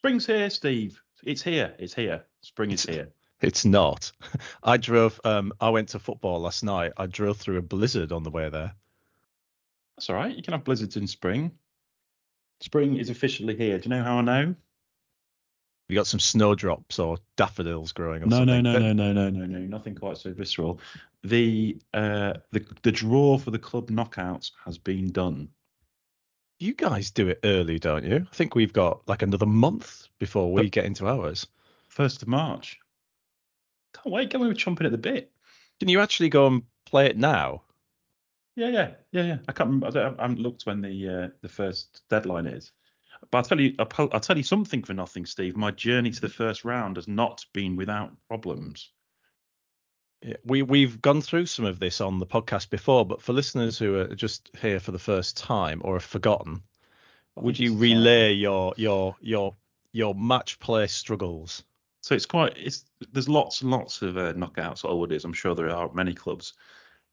Spring's here, Steve. It's here. It's here. Spring is here. It's not. I drove. Um, I went to football last night. I drove through a blizzard on the way there. That's all right. You can have blizzards in spring. Spring is officially here. Do you know how I know? You got some snowdrops or daffodils growing. Or No, no, something. no, But- no, no, no, no, no. Nothing quite so visceral. The uh the the draw for the club knockouts has been done. You guys do it early, don't you? I think we've got like another month before we get into ours. First of March. Can't wait. Can we chomping at the bit? Can you actually go and play it now? Yeah, yeah, yeah, yeah. I can't remember. I, don't, I haven't looked when the uh, the first deadline is. But I'll tell you, I'll, I'll tell you something for nothing, Steve. My journey to the first round has not been without problems. We we've gone through some of this on the podcast before, but for listeners who are just here for the first time or have forgotten, would you relay your your your your match play struggles? So it's quite. It's there's lots and lots of uh, knockouts at Alwood is. I'm sure there are many clubs.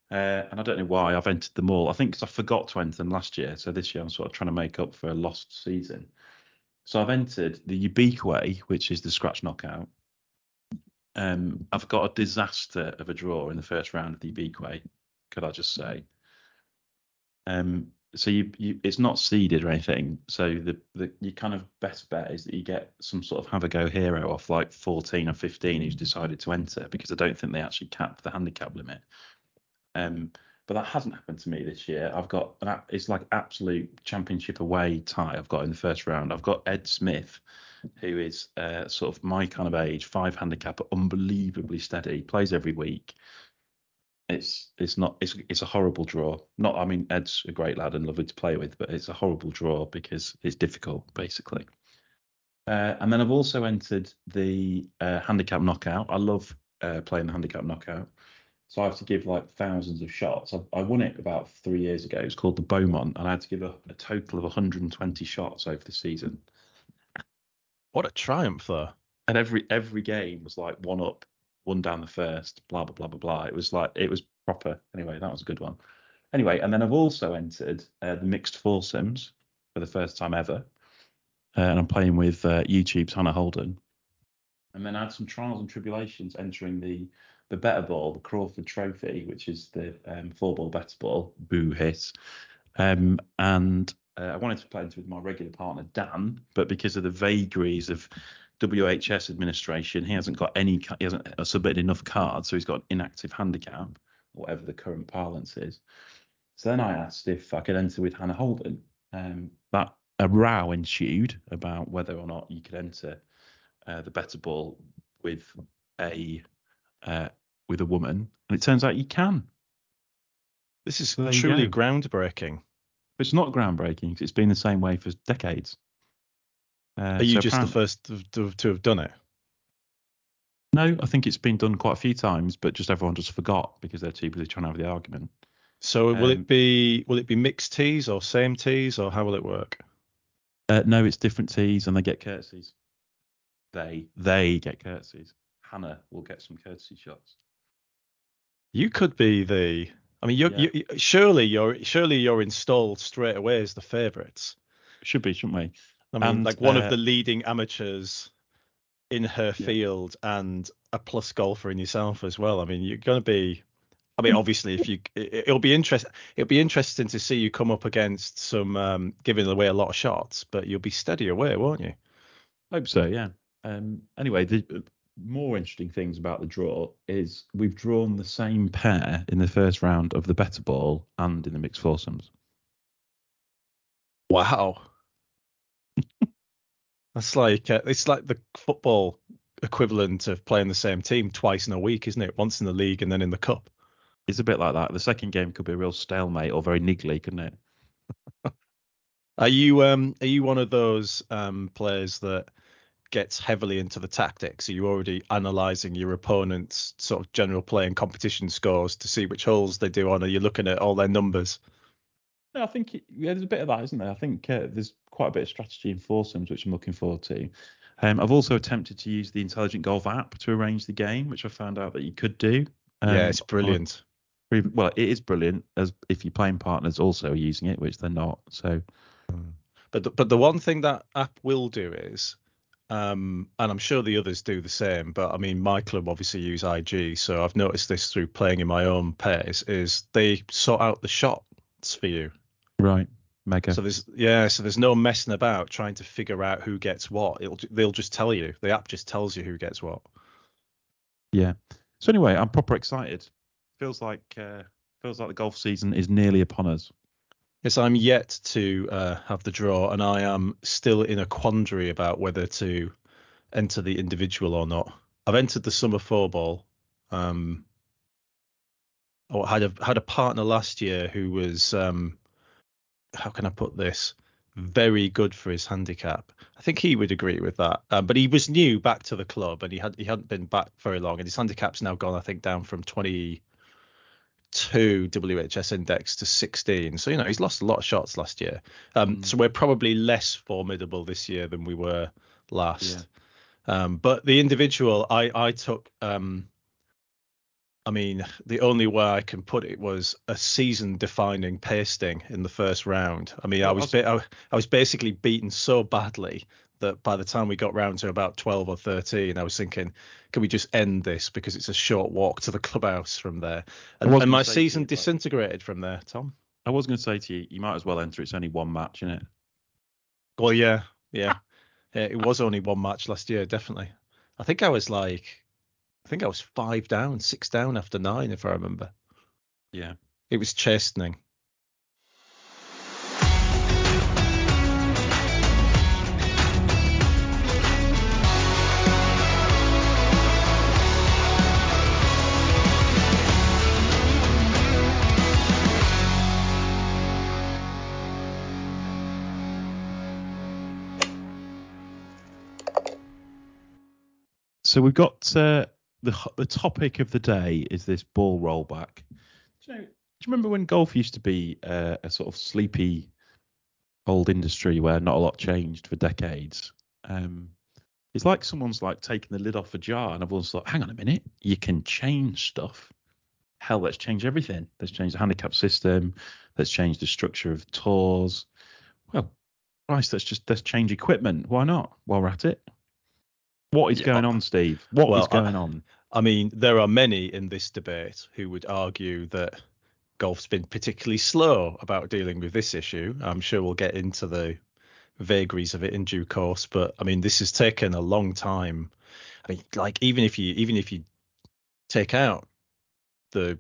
Uh, and I don't know why I've entered them all. I think 'cause I forgot to enter them last year. So this year I'm sort of trying to make up for a lost season. So I've entered the Ubique, which is the scratch knockout. Um, I've got a disaster of a draw in the first round of the Ubique, could I just say? Um, so you, you, it's not seeded or anything. So the, the your kind of best bet is that you get some sort of have a go hero off like 14 or 15 who's decided to enter because I don't think they actually cap the handicap limit. Um, but that hasn't happened to me this year. I've got an it's like absolute championship away tie. I've got in the first round. I've got Ed Smith, who is uh, sort of my kind of age, five handicap, unbelievably steady, plays every week. It's it's not it's it's a horrible draw. Not I mean Ed's a great lad and lovely to play with, but it's a horrible draw because it's difficult basically. Uh, and then I've also entered the uh, handicap knockout. I love uh, playing the handicap knockout. So I have to give like thousands of shots. I, I won it about three years ago. It's called the Beaumont, and I had to give a, a total of 120 shots over the season. What a triumph, though. And every every game was like one up, one down the first, blah blah blah blah blah. It was like it was proper. Anyway, that was a good one. Anyway, and then I've also entered uh, the mixed foursomes for the first time ever, uh, and I'm playing with uh, YouTube's Hannah Holden. And then I had some trials and tribulations entering the the better ball, the Crawford Trophy, which is the um, four ball better ball, boo hiss. Um, and uh, I wanted to play it with my regular partner Dan, but because of the vagaries of WHS administration, he hasn't got any, he hasn't uh, submitted enough cards, so he's got an inactive handicap, whatever the current parlance is. So then I asked if I could enter with Hannah Holden. Um, that a row ensued about whether or not you could enter uh, the better ball with a uh, with a woman, and it turns out you can. This is So truly go. groundbreaking. But it's not groundbreaking it's been the same way for decades. Uh, Are you so just the first to, to, have done it? No, I think it's been done quite a few times, but just everyone just forgot because they're too busy trying to have the argument. So will Um, it be will it be mixed tees or same tees or how will it work? Uh, no, it's different tees and they get curtsies. They they get curtsies. Hannah will get some courtesy shots. You could be the. I mean, you're, Yeah. you surely you're surely you're installed straight away as the favourites. Should be, shouldn't we? I mean, And, like one uh, of the leading amateurs in her Yeah. field and a plus golfer in yourself as well. I mean, you're going to be. I mean, obviously, if you, it, it'll be interesting. It'll be interesting to see you come up against some um, giving away a lot of shots, but you'll be steady away, won't you? Hope so, yeah. Um, anyway, the more interesting things about the draw is we've drawn the same pair in the first round of the better ball and in the mixed foursomes. Wow. That's like uh, it's like the football equivalent of playing the same team twice in a week, isn't it? Once in the league and then in the cup. It's a bit like that. The second game could be a real stalemate or very niggly, couldn't it? Are you um are you one of those um players that gets heavily into the tactics? Are you already analysing your opponent's sort of general play and competition scores to see which holes they do on? Are you looking at all their numbers? No, I think yeah, there's a bit of that, isn't there? I think uh, there's quite a bit of strategy in foursomes, which I'm looking forward to. Um, I've also attempted to use the Intelligent Golf app to arrange the game, which I found out that you could do. Um, yeah, it's on- brilliant. Well, it is brilliant as if your playing partners also are using it, which they're not. So But the, but the one thing that app will do is um, and I'm sure the others do the same. But I mean, my club obviously use IG, so I've noticed this through playing in my own pairs Is they sort out the shots for you, right? Mega. So there's yeah, so there's no messing about trying to figure out who gets what. It'll they'll just tell you. The app just tells you who gets what. Yeah. So anyway, I'm proper excited. Feels like uh, feels like the golf season is nearly upon us. Yes, I'm yet to uh, have the draw, and I am still in a quandary about whether to enter the individual or not. I've entered the summer four ball. Um, or had a had a partner last year who was um, how can I put this? Very good for his handicap. I think he would agree with that. Um, but he was new back to the club, and he had he hadn't been back very long, and his handicap's now gone, I think, down from 20 two WHS index to 16. So, you know, he's lost a lot of shots last year. Um, mm. So we're probably less formidable this year than we were last. Yeah. Um, but the individual, I, I took, um, I mean, the only way I can put it was a season defining pasting in the first round. I mean, I was, I was, I was basically beaten so badly that by the time we got round to about 12 or 13, I was thinking, can we just end this because it's a short walk to the clubhouse from there? And, and my season you, disintegrated from there, Tom. I was going to say to you, you might as well enter. It's only one match, isn't it? Well, yeah, yeah. yeah it was only one match last year, definitely. I think I was like, I think I was five down, six down after nine, if I remember. Yeah. It was chastening. So we've got uh, the the topic of the day is this ball rollback. Do you, know, do you remember when golf used to be uh, a sort of sleepy old industry where not a lot changed for decades? Um, it's like someone's like taking the lid off a jar and everyone's like, hang on a minute, you can change stuff. Hell, let's change everything. Let's change the handicap system. Let's change the structure of tours. Well, Christ, let's just let's change equipment. Why not? While we're at it. What is going on, Steve? What well, is going I, on? I mean, there are many in this debate who would argue that golf's been particularly slow about dealing with this issue. I'm sure we'll get into the vagaries of it in due course, but I mean, this has taken a long time. I mean, like even if you even if you take out the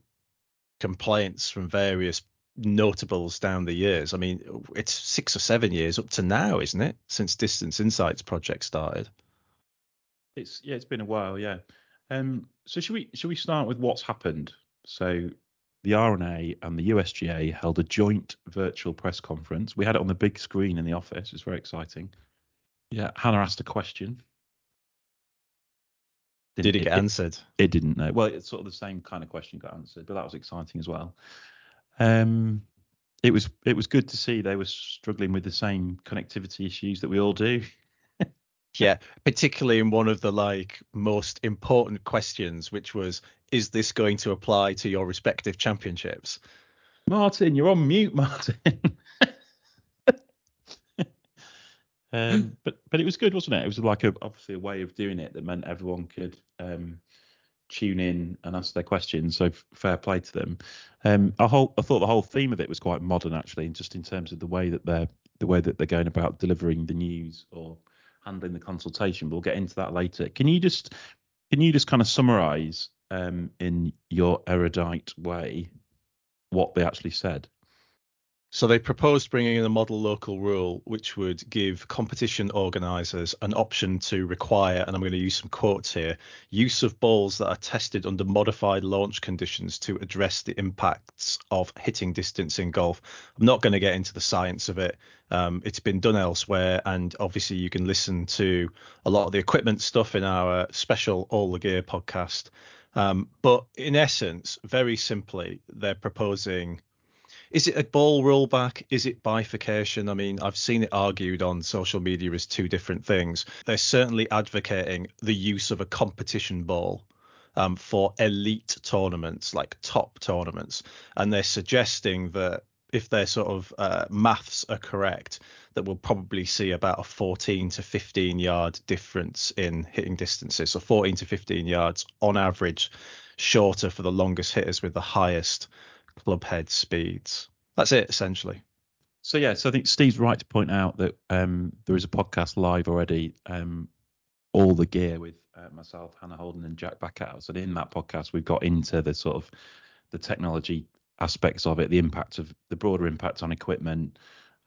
complaints from various notables down the years, I mean, it's six or seven years up to now, isn't it, since Distance Insights project started? It's yeah, it's been a while, yeah. Um, so should we should we start with what's happened? So the R&A and the USGA held a joint virtual press conference. We had it on the big screen in the office. It's very exciting. Yeah, Hannah asked a question. Didn't, Did it get it, answered? It, it, didn't know. Well, it's sort of the same kind of question got answered, but that was exciting as well. Um, it was it was good to see they were struggling with the same connectivity issues that we all do. Yeah, particularly in one of the like most important questions, which was, is this going to apply to your respective championships? Martin, you're on mute, Martin. um, but but it was good, wasn't it? It was like a, obviously a way of doing it that meant everyone could um, tune in and ask their questions. So fair play to them. Um, I, whole, I thought the whole theme of it was quite modern, actually, just in terms of the way that they're the way that they're going about delivering the news or handling the consultation. We'll get into that later. Can you just can you just kind of summarize um, in your erudite way what they actually said? So they proposed bringing in a model local rule, which would give competition organisers an option to require, and I'm going to use some quotes here, use of balls that are tested under modified launch conditions to address the impacts of hitting distance in golf. I'm not going to get into the science of it. Um, it's been done elsewhere, and obviously you can listen to a lot of the equipment stuff in our special All the Gear podcast. Um, but in essence, very simply, they're proposing is it a ball rollback? Is it bifurcation? I mean, I've seen it argued on social media as two different things. They're certainly advocating the use of a competition ball um, for elite tournaments, like top tournaments, and they're suggesting that if their sort of uh, maths are correct, that we'll probably see about a 14 to 15 yard difference in hitting distances. So 14 to 15 yards on average, shorter for the longest hitters with the highest club head speeds. That's it essentially. So yeah, so I think Steve's right to point out that um, there is a podcast live already, um, all the gear with uh, myself, Hannah Holden, and Jack Backhouse. And in that podcast, we've got into the sort of the technology aspects of it, the impact of the broader impact on equipment,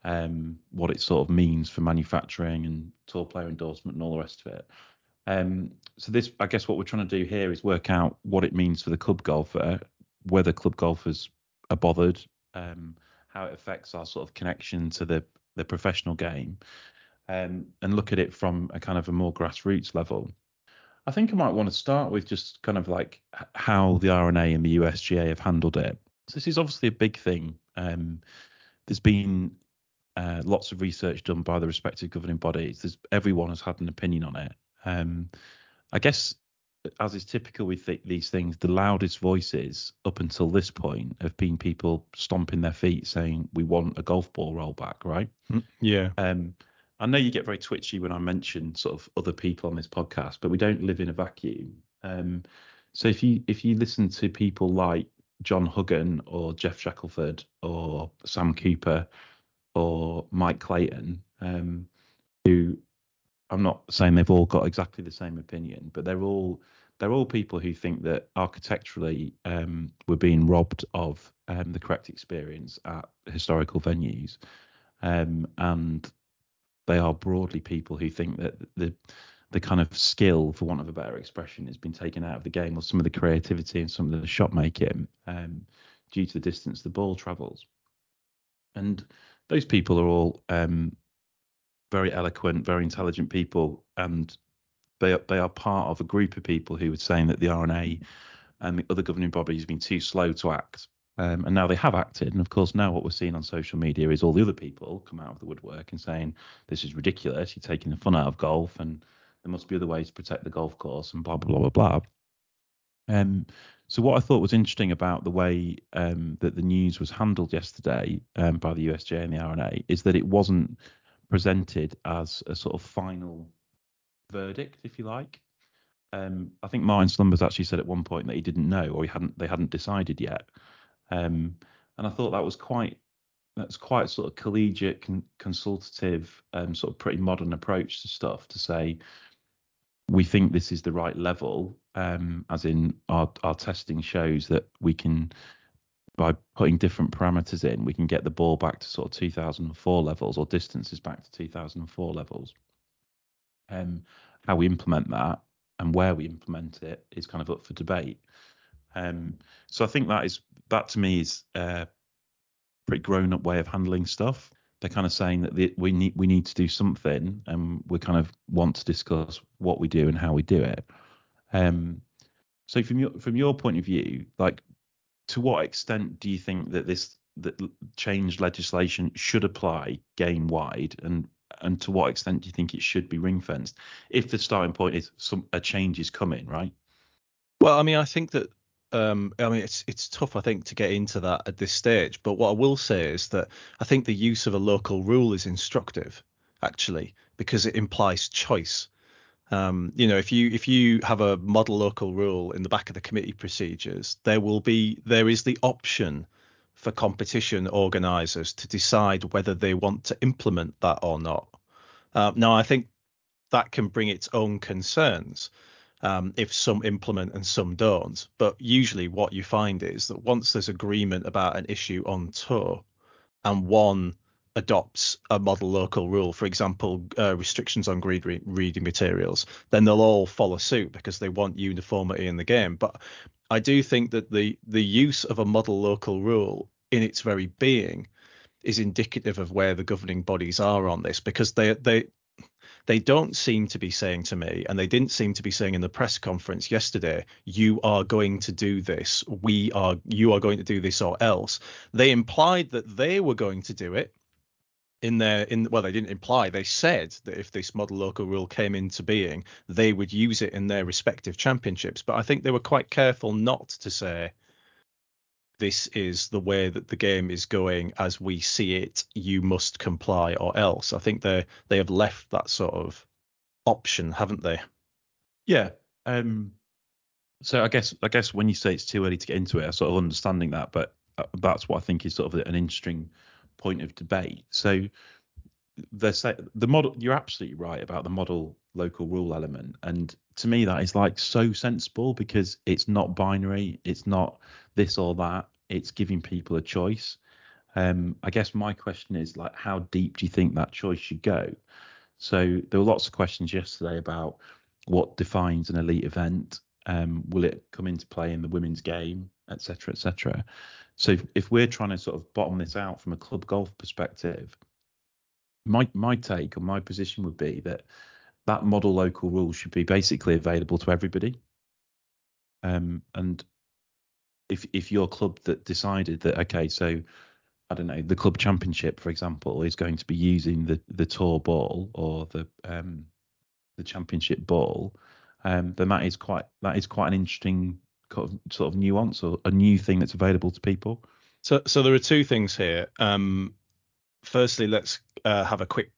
um, what it sort of means for manufacturing and tour player endorsement and all the rest of it. Um, so this, I guess, what we're trying to do here is work out what it means for the club golfer, whether club golfers are bothered, um, how it affects our sort of connection to the the professional game, um, and look at it from a kind of a more grassroots level. I think I might want to start with just kind of like how the R&A and the USGA have handled it. So this is obviously a big thing. Um, there's been uh, lots of research done by the respective governing bodies. There's everyone has had an opinion on it. Um, I guess, as is typical with th- these things, the loudest voices up until this point have been people stomping their feet saying we want a golf ball rollback, right? Mm, yeah. Um, I know you get very twitchy when I mention sort of other people on this podcast, but we don't live in a vacuum. Um, so if you if you listen to people like John Huggan or Geoff Shackelford or Sam Cooper or Mike Clayton, um, who I'm not saying they've all got exactly the same opinion, but they're all they're all people who think that architecturally um, we're being robbed of um, the correct experience at historical venues, um, and they are broadly people who think that the the kind of skill, for want of a better expression, has been taken out of the game, or some of the creativity and some of the shot making um, due to the distance the ball travels. And those people are all um, very eloquent, very intelligent people, and they are, they are part of a group of people who were saying that the R&A the other governing bodies have been too slow to act. Um, and now they have acted. And of course, now what we're seeing on social media is all the other people come out of the woodwork and saying, this is ridiculous. You're taking the fun out of golf and there must be other ways to protect the golf course and blah, blah, blah, blah, blah. Um, so what I thought was interesting about the way um, that the news was handled yesterday um, by the USGA and the R&A is that it wasn't presented as a sort of final verdict, if you like. Um, I think Martin Slumbers actually said at one point that he didn't know or he hadn't they hadn't decided yet. Um, and I thought that was quite that's quite sort of collegiate, con- consultative, um, sort of pretty modern approach to stuff to say we think this is the right level, um, as in our our testing shows that we can by putting different parameters in, we can get the ball back to sort of 2004 levels or distances back to 2004 levels. Um, how we implement that and where we implement it is kind of up for debate. Um, so I think that is that to me is a pretty grown up way of handling stuff. They're kind of saying that the, we need we need to do something, and we kind of want to discuss what we do and how we do it. Um, so from your from your point of view, like to what extent do you think that this that changed legislation should apply game wide, and and to what extent do you think it should be ring fenced if the starting point is some a change is coming, right? Well, I mean, I think that um, I mean, it's it's tough, I think, to get into that at this stage. But what I will say is that I think the use of a local rule is instructive, actually, because it implies choice. Um, you know, if you if you have a model local rule in the back of the committee procedures, there will be there is the option for competition organisers to decide whether they want to implement that or not. Uh, now, I think that can bring its own concerns um, if some implement and some don't. But usually, what you find is that once there's agreement about an issue on tour, and one adopts a model local rule, for example, uh, restrictions on read re- reading materials, then they'll all follow suit because they want uniformity in the game. But I do think that the the use of a model local rule in its very being is indicative of where the governing bodies are on this because they they they don't seem to be saying to me, and they didn't seem to be saying in the press conference yesterday, you are going to do this, we are, you are going to do this or else. They implied that they were going to do it in their in well they didn't imply they said that if this model local rule came into being they would use it in their respective championships but i think they were quite careful not to say this is the way that the game is going as we see it. You must comply or else. I think they they have left that sort of option, haven't they? Yeah. Um, so I guess I guess when you say it's too early to get into it, I'm sort of understanding that, but uh, that's what I think is sort of an interesting point of debate. So the the model you're absolutely right about the model local rule element. And to me that is like so sensible because it's not binary it's not this or that it's giving people a choice. Um i guess my question is like how deep do you think that choice should go? So there were lots of questions yesterday about what defines an elite event. Um will it come into play in the women's game etc etc so if, if we're trying to sort of bottom this out from a club golf perspective my my take or my position would be that that model local rule should be basically available to everybody. Um, and if if your club that decided that okay, so I don't know, the club championship, for example, is going to be using the the tour ball or the um, the championship ball, um, then that is quite that is quite an interesting sort of nuance or a new thing that's available to people. So so there are two things here. Um, firstly, let's uh, have a quick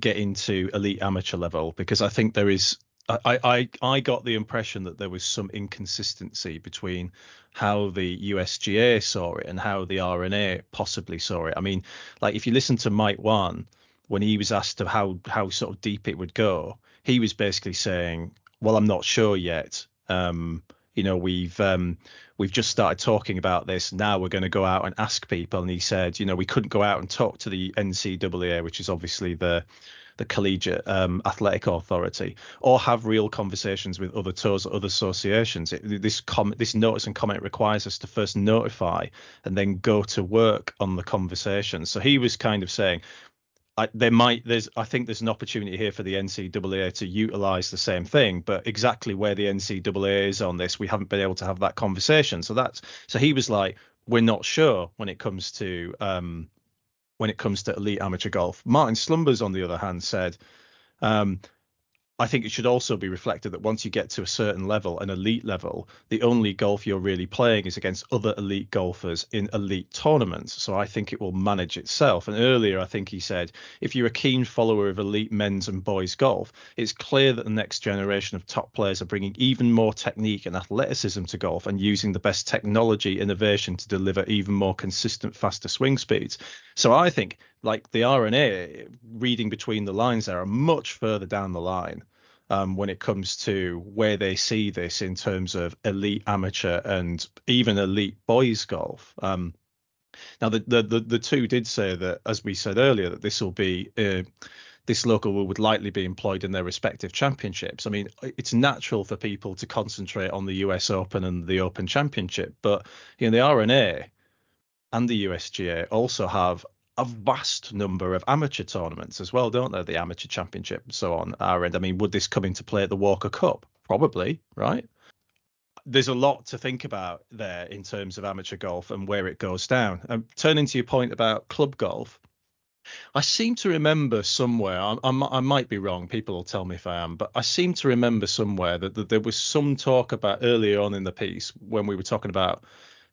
get into elite amateur level because I think there is. I, I I got the impression that there was some inconsistency between how the USGA saw it and how the R&A possibly saw it. I mean, like if you listen to Mike Whan when he was asked of how how sort of deep it would go, he was basically saying, "Well, I'm not sure yet." Um, you know we've um, we've just started talking about this. Now we're going to go out and ask people. And he said you know we couldn't go out and talk to the ncaa which is obviously the the collegiate um, athletic authority or have real conversations with other tours other associations. It, this com- this notice and comment requires us to first notify and then go to work on the conversation. So he was kind of saying I, there might there's I think there's an opportunity here for the NCAA to utilize the same thing, but exactly where the NCAA is on this, we haven't been able to have that conversation. So that's so he was like, we're not sure when it comes to um, when it comes to elite amateur golf. Martin Slumbers, on the other hand, said um, I think it should also be reflected that once you get to a certain level, an elite level, the only golf you're really playing is against other elite golfers in elite tournaments. So I think it will manage itself. And earlier, I think he said, if you're a keen follower of elite men's and boys golf, it's clear that the next generation of top players are bringing even more technique and athleticism to golf and using the best technology innovation to deliver even more consistent, faster swing speeds. So I think like the R&A reading between the lines there are much further down the line um, when it comes to where they see this in terms of elite amateur and even elite boys golf. Um, now the, the, the the two did say that, as we said earlier, that this will be uh, this local rule would likely be employed in their respective championships. I mean, it's natural for people to concentrate on the US Open and the Open Championship, but you know the R&A and the USGA also have a vast number of amateur tournaments as well, don't they? The amateur championship and so on. Our end. I mean, would this come into play at the Walker Cup? Probably, right? There's a lot to think about there in terms of amateur golf and where it goes down. And turning to your point about club golf, I seem to remember somewhere, I, I, I, might be wrong, people will tell me if I am, but I seem to remember somewhere that, that, there was some talk about earlier on in the piece when we were talking about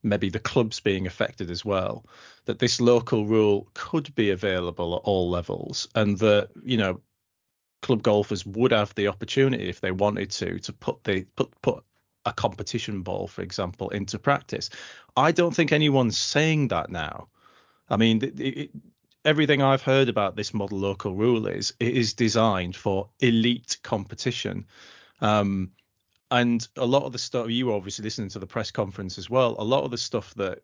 maybe the clubs being affected as well, that this local rule could be available at all levels and that, you know, club golfers would have the opportunity if they wanted to to put the put put a competition ball, for example, into practice. I don't think anyone's saying that now. I mean, it, it, everything I've heard about this model local rule is it is designed for elite competition. Um, and a lot of the stuff you were obviously listening to the press conference as well. A lot of the stuff that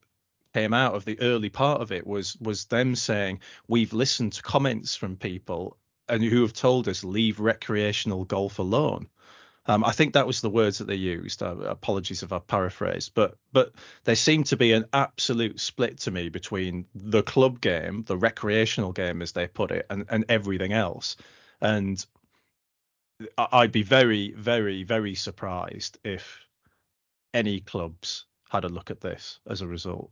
came out of the early part of it was was them saying we've listened to comments from people and who have told us leave recreational golf alone. Um, I think that was the words that they used. Uh, apologies if I paraphrased, but but there seemed to be an absolute split to me between the club game, the recreational game as they put it, and and everything else. And I'd be very, very, very surprised if any clubs had a look at this as a result.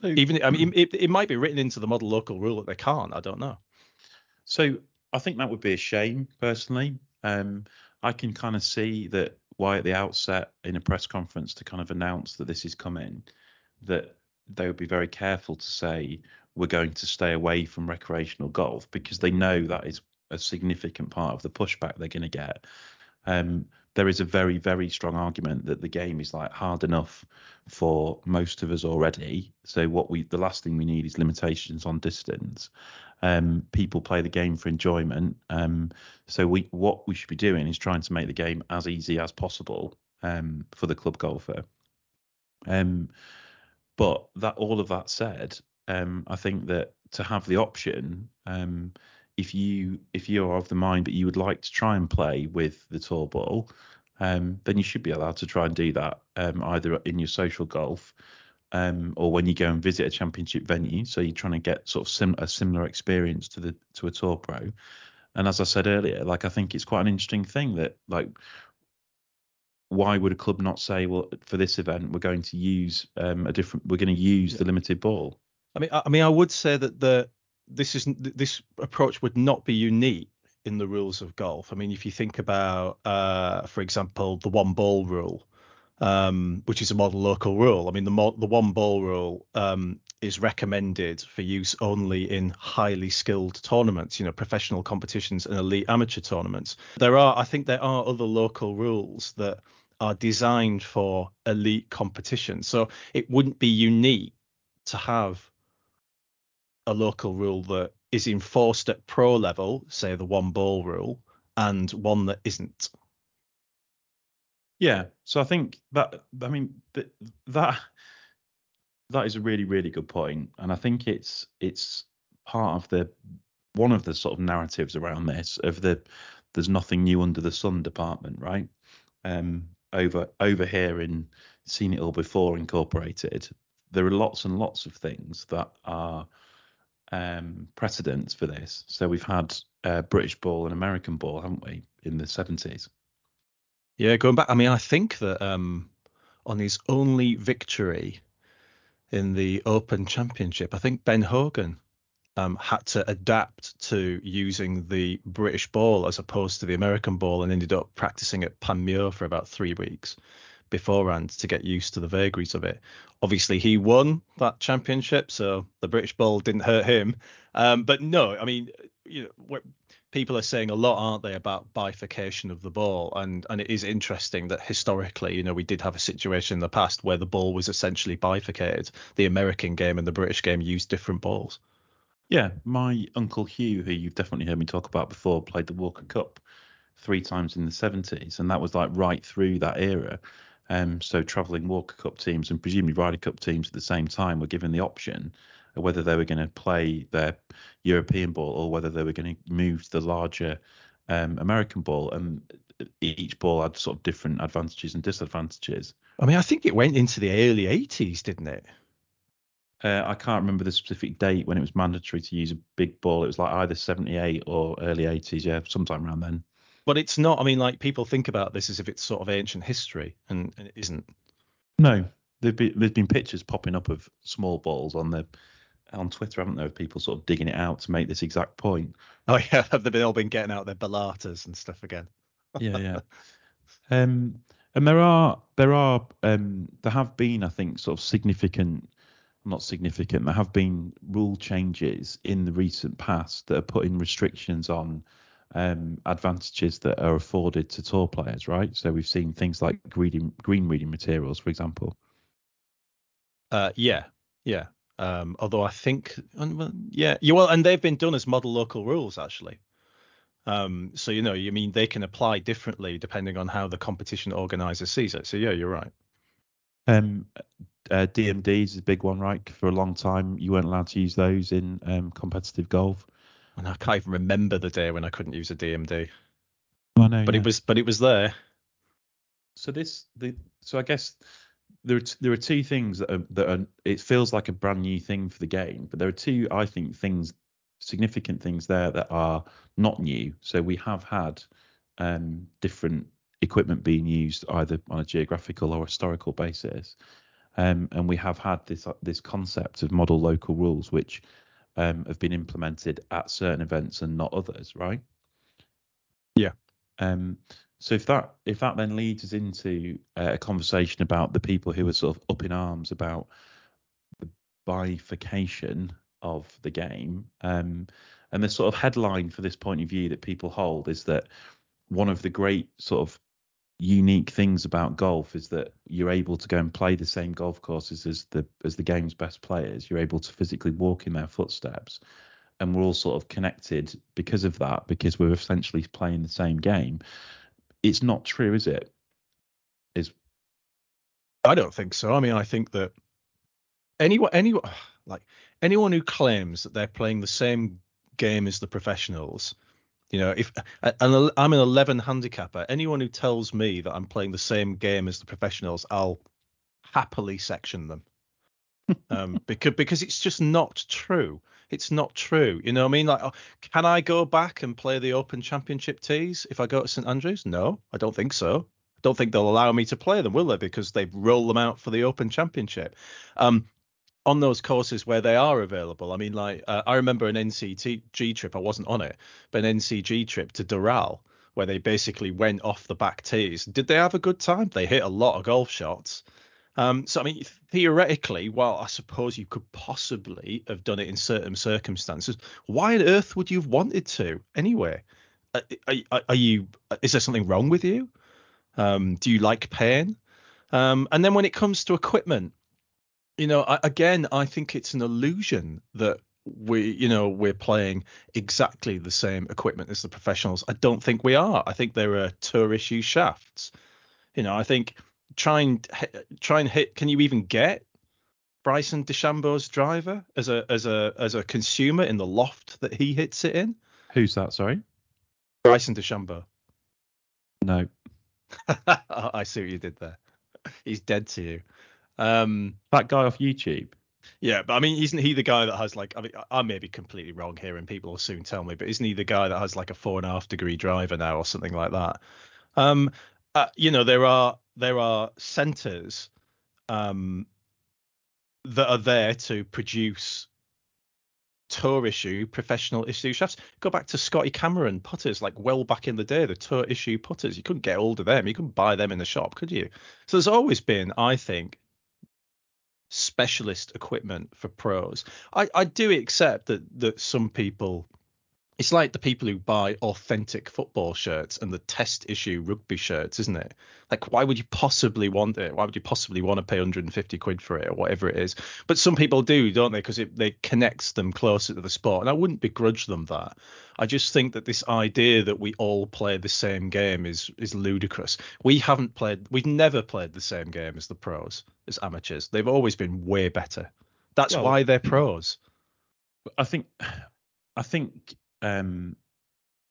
So, Even, I mean, it, it might be written into the model local rule that they can't. I don't know. So I think that would be a shame, personally. Um, I can kind of see that why at the outset in a press conference to kind of announce that this is coming, that they would be very careful to say we're going to stay away from recreational golf because they know that is a significant part of the pushback they're going to get. Um, there is a very, very strong argument that the game is like hard enough for most of us already. So what we, the last thing we need is limitations on distance. Um, people play the game for enjoyment. Um, so we, what we should be doing is trying to make the game as easy as possible um, for the club golfer. Um, but that all of that said, um, I think that to have the option, if you if you're of the mind that you would like to try and play with the tour ball, um, then you should be allowed to try and do that um, either in your social golf um, or when you go and visit a championship venue. So you're trying to get sort of sim- a similar experience to the to a tour pro. And as I said earlier, like I think it's quite an interesting thing that like why would a club not say, well, for this event we're going to use um, a different, we're going to use yeah. the limited ball? I mean, I, I mean, I would say that the this is this approach would not be unique in the rules of golf. I mean, if you think about, uh, for example, the one ball rule, um, which is a model local rule. I mean, the mo- the one ball rule um, is recommended for use only in highly skilled tournaments, you know, professional competitions and elite amateur tournaments. There are, I think, there are other local rules that are designed for elite competition, so it wouldn't be unique to have a local rule that is enforced at pro level, say the one ball rule, and one that isn't. Yeah, so I think that I mean that that that is a really really good point, and I think it's it's part of the one of the sort of narratives around this of the there's nothing new under the sun department, right? Um, over over here in seen it all before incorporated, there are lots and lots of things that are um, precedents for this. So we've had uh, British ball and American ball, haven't we, in the 70s? Yeah, going back, I mean, I think that um, on his only victory in the Open Championship, I think Ben Hogan um, had to adapt to using the British ball as opposed to the American ball and ended up practicing at Panmure for about three weeks beforehand to get used to the vagaries of it. Obviously, he won that championship, so the British ball didn't hurt him. Um, but no, I mean, you know, people are saying a lot, aren't they, about bifurcation of the ball, and and it is interesting that historically, you know, we did have a situation in the past where the ball was essentially bifurcated. The American game and the British game used different balls. Yeah, my uncle Hugh, who you've definitely heard me talk about before, played the Walker Cup three times in the 70s, and that was like right through that era. Um, so travelling Walker Cup teams and presumably Ryder Cup teams at the same time were given the option of whether they were going to play their European ball or whether they were going to move to the larger um, American ball. And each ball had sort of different advantages and disadvantages. I mean, I think it went into the early 80s, didn't it? Uh, I can't remember the specific date when it was mandatory to use a big ball. It was like either 78 or early 80s, yeah, sometime around then but it's not. I mean, like people think about this as if it's sort of ancient history, and, and it isn't. No, there've been there's been pictures popping up of small balls on the on Twitter, haven't there, of people sort of digging it out to make this exact point. Oh yeah, have they been all been getting out their balatas and stuff again? yeah, yeah. Um, and there are there are um there have been I think sort of significant not significant there have been rule changes in the recent past that are putting restrictions on um, advantages that are afforded to tour players, right? So we've seen things like green green reading materials, for example. Uh, yeah, yeah. Um, although I think, yeah, well, and they've been done as model local rules actually. Um, so you know, you mean they can apply differently depending on how the competition organizer sees it. So yeah, you're right. Um, uh, DMDs is a big one, right? For a long time, you weren't allowed to use those in um, competitive golf. And I can't even remember the day when I couldn't use a DMD. I know, but yeah. it was but it was there. So this the so I guess there are t- there are two things that are that are it feels like a brand new thing for the game, but there are two I think things significant things there that are not new. So we have had um, different equipment being used either on a geographical or historical basis. Um, and we have had this this concept of model local rules, which um, have been implemented at certain events and not others, right? Yeah. Um, so if that if that then leads us into uh, a conversation about the people who are sort of up in arms about the, bifurcation of the game. Um, and the sort of headline for this point of view that people hold is that one of the great sort of unique things about golf is that you're able to go and play the same golf courses as the as the game's best players. You're able to physically walk in their footsteps, and we're all sort of connected because of that. Because we're essentially playing the same game. It's not true, is it? Is I don't think so. I mean, I think that anyone, anyone, like anyone who claims that they're playing the same game as the professionals, you know, if and I'm an 11 handicapper, anyone who tells me that I'm playing the same game as the professionals, I'll happily section them. um, because because it's just not true. It's not true. You know what I mean? Like, oh, can I go back and play the Open Championship tees if I go to St Andrews? No, I don't think so. I don't think they'll allow me to play them, will they? Because they've rolled them out for the Open Championship. Um, on those courses where they are available. I mean, like uh, I remember an NCG trip. I wasn't on it, but an NCG trip to Doral where they basically went off the back tees. Did they have a good time? They hit a lot of golf shots. Um, so I mean, theoretically, while I suppose you could possibly have done it in certain circumstances, why on earth would you have wanted to anyway? Uh, are, are, you? Is there something wrong with you? Um, do you like pain? Um, and then when it comes to equipment, you know, I, again, I think it's an illusion that we, you know, we're playing exactly the same equipment as the professionals. I don't think we are. I think there are tour issue shafts. You know, I think try and try and hit. Can you even get Bryson DeChambeau's driver as a as a as a consumer in the loft that he hits it in? Who's that? Sorry, Bryson DeChambeau. No. I see what you did there. He's dead to you. Um, that guy off YouTube. Yeah, but I mean, isn't he the guy that has like? I mean, I may be completely wrong here, and people will soon tell me. But isn't he the guy that has like a four and a half degree driver now, or something like that? Um, uh, you know, there are there are centers um, that are there to produce tour issue professional issue shafts. Go back to Scotty Cameron putters, like well back in the day, the tour issue putters. You couldn't get hold of them. You couldn't buy them in the shop, could you? So there's always been, I think, specialist equipment for pros. I, I do accept that that some people it's like the people who buy authentic football shirts and the test issue rugby shirts, isn't it? Like, why would you possibly want it? Why would you possibly want to pay 150 quid for it or whatever it is? But some people do, don't they? Because it they connects them closer to the sport, and I wouldn't begrudge them that. I just think that this idea that we all play the same game is is ludicrous. We haven't played, we've never played the same game as the pros, as amateurs. They've always been way better. That's well, why they're pros. I think, I think um,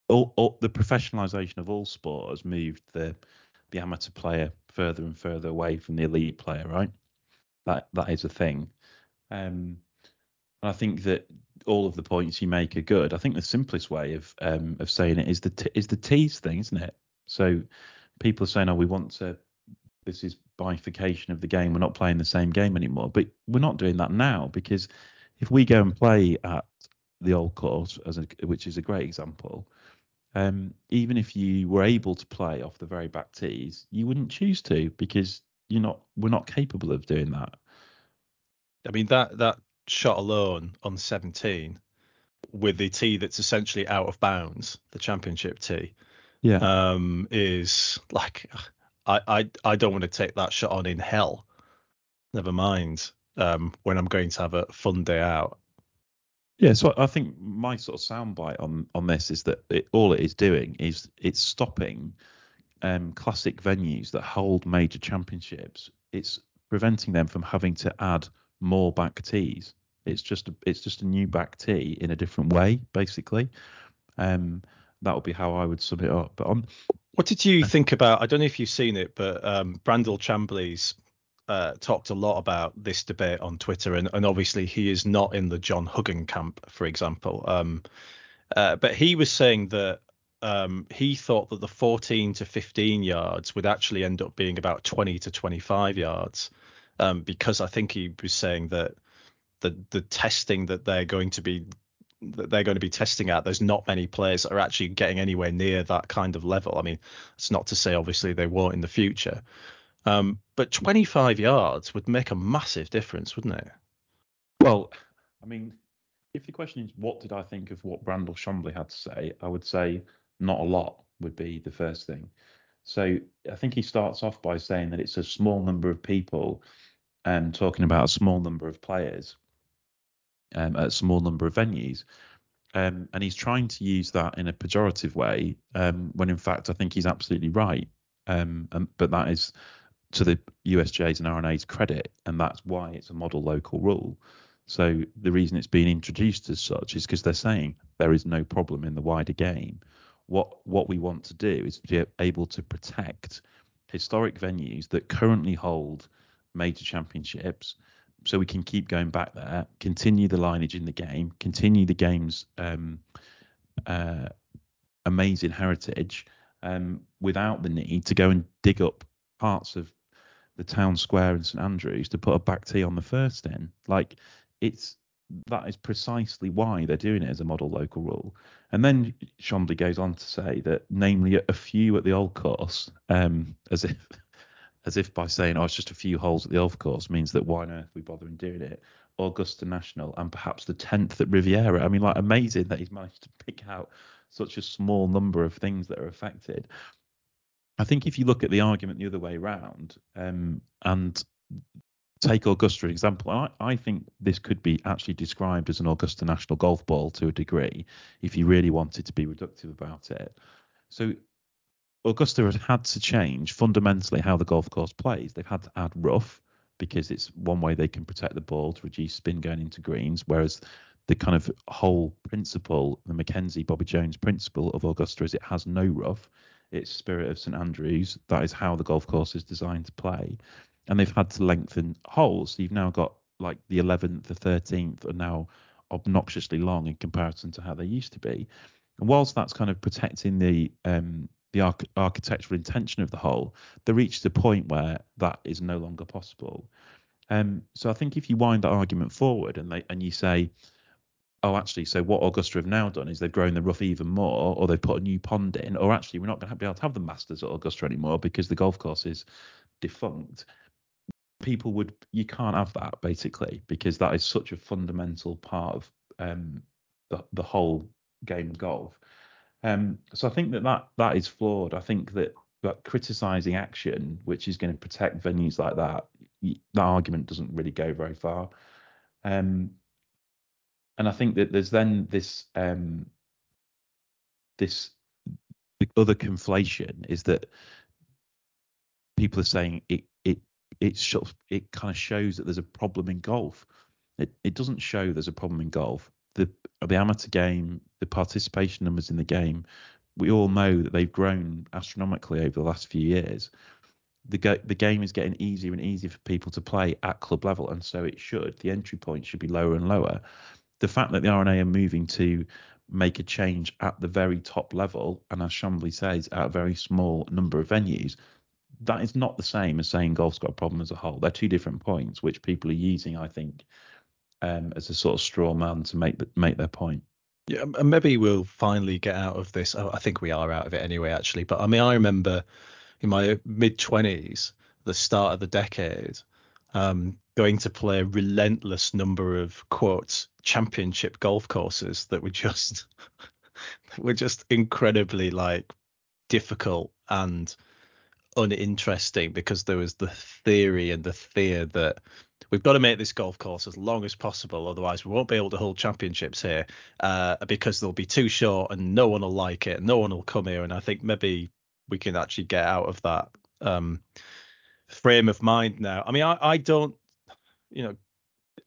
all, all, the professionalisation of all sport has moved the the amateur player further and further away from the elite player, right? That that is a thing. Um, I think that all of the points you make are good. I think the simplest way of um, of saying it is the t- is the tees thing, isn't it? So people are saying, "Oh, we want to." This is bifurcation of the game. We're not playing the same game anymore, but we're not doing that now because if we go and play at the old course, as a, which is a great example. Um, even if you were able to play off the very back tees, you wouldn't choose to because you're not. We're not capable of doing that. I mean that that shot alone on 17 with the tee that's essentially out of bounds, the championship tee. Yeah. Um, is like I I I don't want to take that shot on in hell. Never mind. Um, when I'm going to have a fun day out yeah, so I think my sort of soundbite on on this is that it, all it is doing is it's stopping um, classic venues that hold major championships. It's preventing them from having to add more back tees. It's just a, it's just a new back tee in a different way, basically. Um, that would be how I would sum it up. But on what did you think about? I don't know if you've seen it, but um, Brandel Chamblee's uh, talked a lot about this debate on Twitter, and, and obviously he is not in the John Huggan camp, for example. Um, uh, but he was saying that um, he thought that the 14 to 15 yards would actually end up being about 20 to 25 yards, um, because I think he was saying that the the testing that they're going to be that they're going to be testing at, there's not many players that are actually getting anywhere near that kind of level. I mean, it's not to say obviously they won't in the future, um, but 25 yards would make a massive difference, wouldn't it? Well, I mean, if the question is what did I think of what Brandel Chamblee had to say, I would say not a lot would be the first thing. So I think he starts off by saying that it's a small number of people and talking about a small number of players um, at a small number of venues. Um, and he's trying to use that in a pejorative way, um, when in fact I think he's absolutely right. Um, but that is to the USGA's and R&A's credit, and that's why it's a model local rule. So the reason it's being introduced as such is because they're saying there is no problem in the wider game. What what we want to do is be able to protect historic venues that currently hold major championships so we can keep going back there, continue the lineage in the game, continue the game's um, uh, amazing heritage um, without the need to go and dig up parts of the town square in St Andrews to put a back tee on the first in. Like it's that is precisely why they're doing it as a model local rule. And then Chamblee goes on to say that, namely, a few at the old course, um, as if as if by saying, "Oh, it's just a few holes at the old course," means that why on earth we bother in doing it? Augusta National and perhaps the tenth at Riviera. I mean, like amazing that he's managed to pick out such a small number of things that are affected. I think if you look at the argument the other way around, um, and take Augusta for example, I, I think this could be actually described as an Augusta National golf ball to a degree, if you really wanted to be reductive about it. So Augusta has had to change fundamentally how the golf course plays. They've had to add rough because it's one way they can protect the ball to reduce spin going into greens, whereas the kind of whole principle, the Mackenzie Bobby Jones principle of Augusta is it has no rough. It's spirit of St Andrews. That is how the golf course is designed to play. And they've had to lengthen holes. So you've now got like the 11th, the 13th are now obnoxiously long in comparison to how they used to be. And whilst that's kind of protecting the um, the arch- architectural intention of the hole, they reached a point where that is no longer possible. Um, so I think if you wind that argument forward and they and you say, oh, actually, so what Augusta have now done is they've grown the rough even more, or they've put a new pond in, or actually, we're not going to be able to have the Masters at Augusta anymore because the golf course is defunct. People would, you can't have that basically because that is such a fundamental part of um, the, the whole game of golf. Um, so I think that, that that is flawed. I think that that criticizing action, which is going to protect venues like that, that argument doesn't really go very far. Um, and I think that there's then this um, this other conflation is that people are saying it it it it kind of shows that there's a problem in golf. It it doesn't show there's a problem in golf. The the amateur game, the participation numbers in the game, we all know that they've grown astronomically over the last few years. The the game is getting easier and easier for people to play at club level, and so it should. The entry point should be lower and lower the fact that the R&A are moving to make a change at the very top level, and as Chamblee says, at a very small number of venues, that is not the same as saying golf's got a problem as a whole. They're two different points, which people are using, I think, um, as a sort of straw man to make the, make their point. Yeah, and maybe we'll finally get out of this. I think we are out of it anyway, actually. But I mean, I remember in my mid twenties, the start of the decade, um, going to play a relentless number of quotes championship golf courses that were just were just incredibly like difficult and uninteresting because there was the theory and the fear that we've got to make this golf course as long as possible otherwise we won't be able to hold championships here uh, because they'll be too short and no one will like it no one will come here and i think maybe we can actually get out of that um, frame of mind now i mean I, I don't you know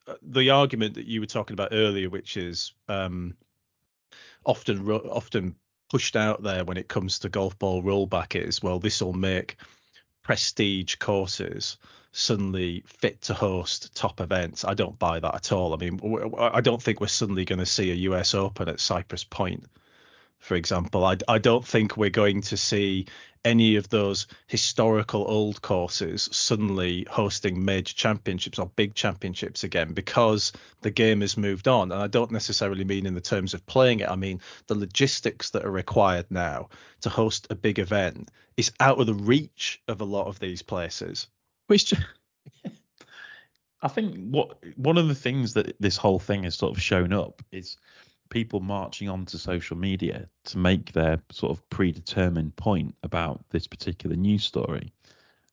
uh, the argument that you were talking about earlier, which is um, often often pushed out there when it comes to golf ball rollback, is well, this will make prestige courses suddenly fit to host top events. I don't buy that at all. I mean, I don't think we're suddenly going to see a US Open at Cypress Point for example. I, I don't think we're going to see any of those historical old courses suddenly hosting major championships or big championships again because the game has moved on. And I don't necessarily mean in the terms of playing it, I mean the logistics that are required now to host a big event is out of the reach of a lot of these places. Which I think what one of the things that this whole thing has sort of shown up is people marching onto social media to make their sort of predetermined point about this particular news story.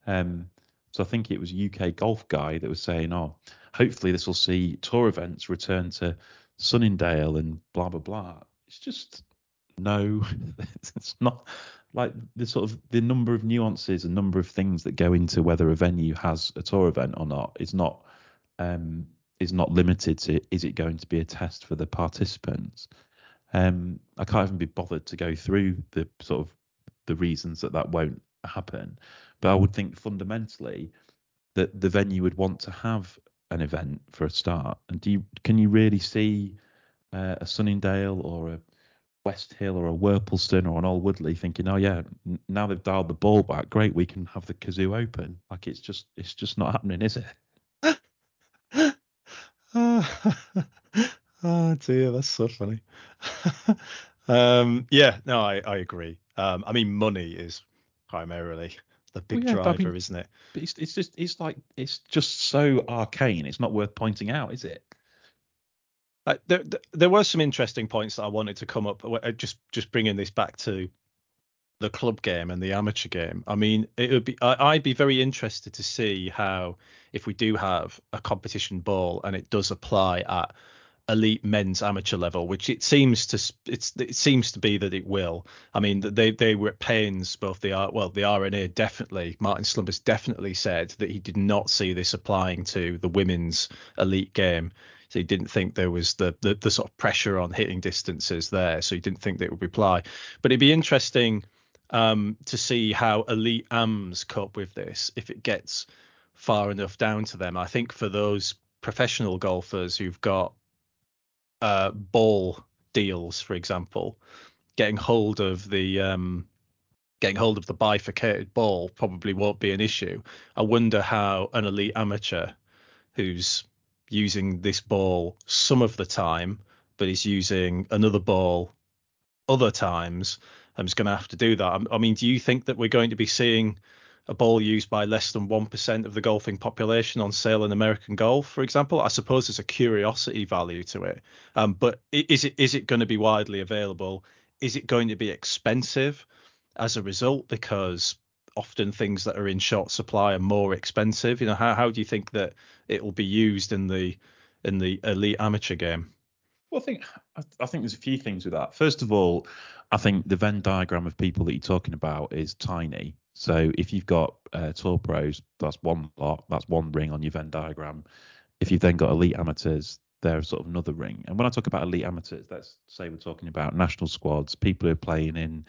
Um, so I think it was UK golf guy that was saying, "Oh, hopefully this will see tour events return to Sunningdale and blah blah blah." It's just no, it's not like the sort of the number of nuances and number of things that go into whether a venue has a tour event or not is not um, is not limited to is it going to be a test for the participants. Um, I can't even be bothered to go through the sort of the reasons that that won't happen, but I would think fundamentally that the venue would want to have an event for a start. And do you can you really see uh, a Sunningdale or a West Hill or a Worplesdon or an Old Woodley thinking, oh yeah, now they've dialed the ball back, great, we can have the Cazoo open. Like it's just it's just not happening, is it? oh dear, that's so funny. um, yeah, no, I, I agree. Um, I mean, money is primarily the big well, yeah, driver, I mean, isn't it? But it's, it's just it's like it's just so arcane. It's not worth pointing out, is it? Uh, there, there were some interesting points that I wanted to come up. Uh, just just bringing this back to the club game and the amateur game. I mean, it would be I, would be very interested to see how if we do have a competition ball and it does apply at elite men's amateur level, which it seems to it's it seems to be that it will. I mean, they they were at pains both the well the R&A definitely Martin Slumbers definitely said that he did not see this applying to the women's elite game. So he didn't think there was the, the, the sort of pressure on hitting distances there. So he didn't think that it would apply. But it'd be interesting um, to see how elite AMs cope with this if it gets far enough down to them. I think for those professional golfers who've got uh, ball deals, for example, getting hold of the um, getting hold of the bifurcated ball probably won't be an issue. I wonder how an elite amateur who's using this ball some of the time, but is using another ball other times I'm just going to have to do that. I mean, do you think that we're going to be seeing a ball used by less than 1% of the golfing population on sale in American golf, for example? I suppose there's a curiosity value to it. Um, but is it is it going to be widely available? Is it going to be expensive as a result? Because often things that are in short supply are more expensive. You know, how, how do you think that it will be used in the in the elite amateur game? Well, I think I think there's a few things with that. First of all, I think the Venn diagram of people that you're talking about is tiny. So if you've got uh, tour pros, that's one lot, that's one ring on your Venn diagram. If you've then got elite amateurs, they're sort of another ring. And when I talk about elite amateurs, let's say we're talking about national squads, people who are playing in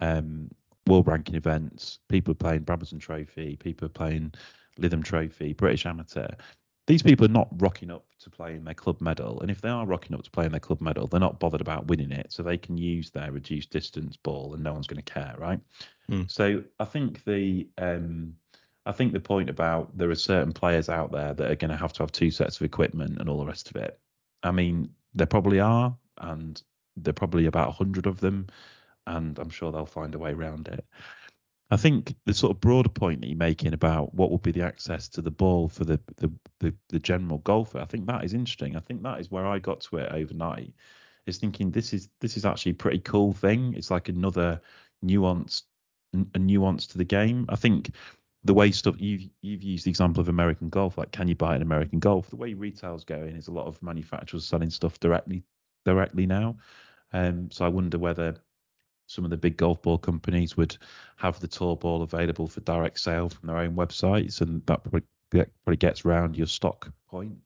um, world ranking events, people playing Brabazon Trophy, people playing Lytham Trophy, British Amateur these people are not rocking up to play in their club medal. And if they are rocking up to play in their club medal, they're not bothered about winning it. So they can use their reduced distance ball and no one's going to care, right? Mm. So I think the um, I think the point about there are certain players out there that are going to have to have two sets of equipment and all the rest of it. I mean, there probably are, and there are probably about a hundred of them, and I'm sure they'll find a way around it. I think the sort of broader point that you're making about what will be the access to the ball for the, the the, the general golfer, I think that is interesting. I think that is where I got to it overnight. Is thinking this is this is actually a pretty cool thing. It's like another nuance a nuance to the game. I think the way stuff you've you've used the example of American golf, like can you buy an American golf? The way retail's going is a lot of manufacturers selling stuff directly directly now. Um, so I wonder whether some of the big golf ball companies would have the tour ball available for direct sale from their own websites, and that probably, probably gets around your stock point.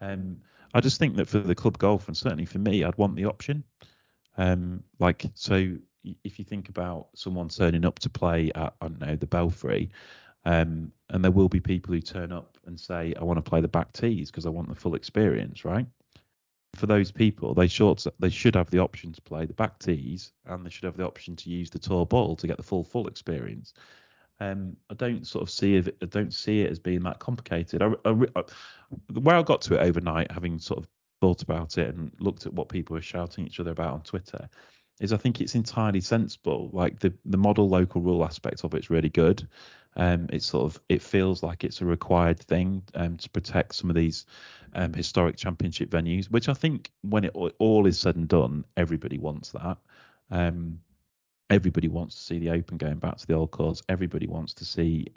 Um, I just think that for the club golf, and certainly for me, I'd want the option. Um, like, so if you think about someone turning up to play at, I don't know, the Belfry, um, and there will be people who turn up and say, I want to play the back tees because I want the full experience, right? For those people, they should they should have the option to play the back tees, and they should have the option to use the tour ball to get the full full experience. Um, I don't sort of see it. I don't see it as being that complicated. I, I, I, where I got to it overnight, having sort of thought about it and looked at what people were shouting each other about on Twitter, is I think it's entirely sensible. Like the the model local rule aspect of it's really good. Um, it's sort of it feels like it's a required thing um, to protect some of these um, historic championship venues, which I think when it all is said and done, everybody wants that. Um, everybody wants to see the Open going back to the old course. Everybody wants to see